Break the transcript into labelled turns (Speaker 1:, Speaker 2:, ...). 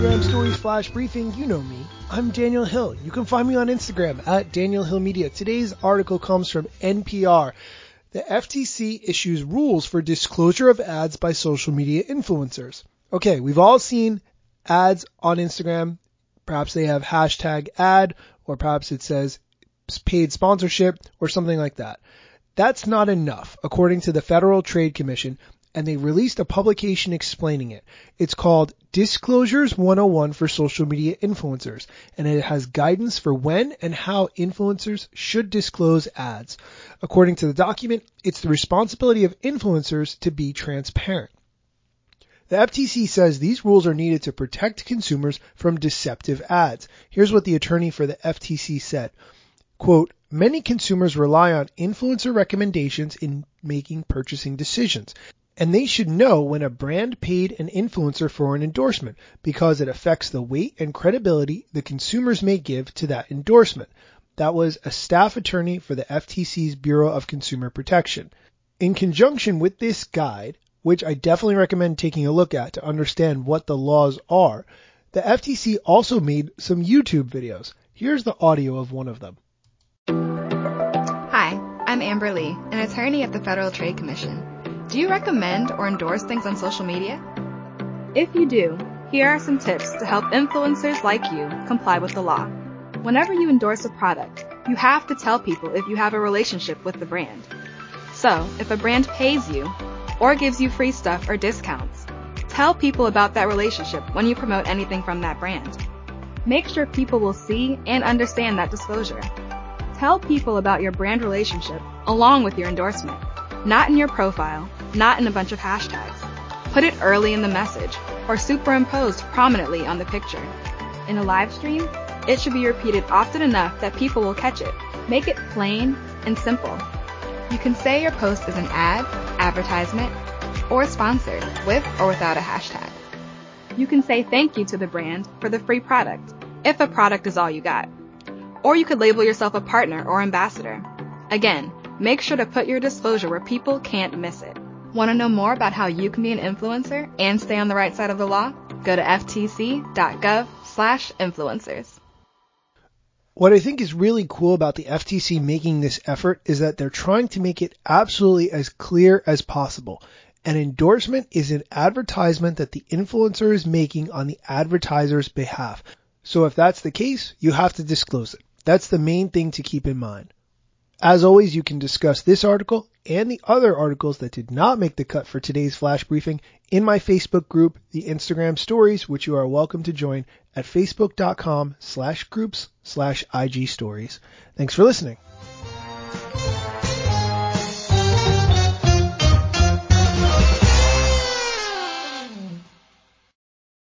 Speaker 1: Instagram Stories Flash Briefing, you know me. I'm Daniel Hill. You can find me on Instagram at Daniel Hill Media. Today's article comes from NPR. The FTC issues rules for disclosure of ads by social media influencers. Okay, we've all seen ads on Instagram. Perhaps they have hashtag ad, or perhaps it says paid sponsorship, or something like that. That's not enough, according to the Federal Trade Commission, and they released a publication explaining it. It's called Disclosures 101 for Social Media Influencers, and it has guidance for when and how influencers should disclose ads. According to the document, it's the responsibility of influencers to be transparent. The FTC says these rules are needed to protect consumers from deceptive ads. Here's what the attorney for the FTC said. Quote, many consumers rely on influencer recommendations in making purchasing decisions. And they should know when a brand paid an influencer for an endorsement because it affects the weight and credibility the consumers may give to that endorsement. That was a staff attorney for the FTC's Bureau of Consumer Protection. In conjunction with this guide, which I definitely recommend taking a look at to understand what the laws are, the FTC also made some YouTube videos. Here's the audio of one of them.
Speaker 2: Hi, I'm Amber Lee, an attorney at the Federal Trade Commission. Do you recommend or endorse things on social media? If you do, here are some tips to help influencers like you comply with the law. Whenever you endorse a product, you have to tell people if you have a relationship with the brand. So, if a brand pays you or gives you free stuff or discounts, tell people about that relationship when you promote anything from that brand. Make sure people will see and understand that disclosure. Tell people about your brand relationship along with your endorsement. Not in your profile, not in a bunch of hashtags. Put it early in the message or superimposed prominently on the picture. In a live stream, it should be repeated often enough that people will catch it. Make it plain and simple. You can say your post is an ad, advertisement, or sponsored with or without a hashtag. You can say thank you to the brand for the free product, if a product is all you got. Or you could label yourself a partner or ambassador. Again, make sure to put your disclosure where people can't miss it. Want to know more about how you can be an influencer and stay on the right side of the law? Go to ftc.gov slash influencers.
Speaker 1: What I think is really cool about the FTC making this effort is that they're trying to make it absolutely as clear as possible. An endorsement is an advertisement that the influencer is making on the advertiser's behalf. So if that's the case, you have to disclose it. That's the main thing to keep in mind. As always, you can discuss this article and the other articles that did not make the cut for today's flash briefing in my Facebook group, the Instagram stories, which you are welcome to join at facebook.com slash groups slash IG stories. Thanks for listening.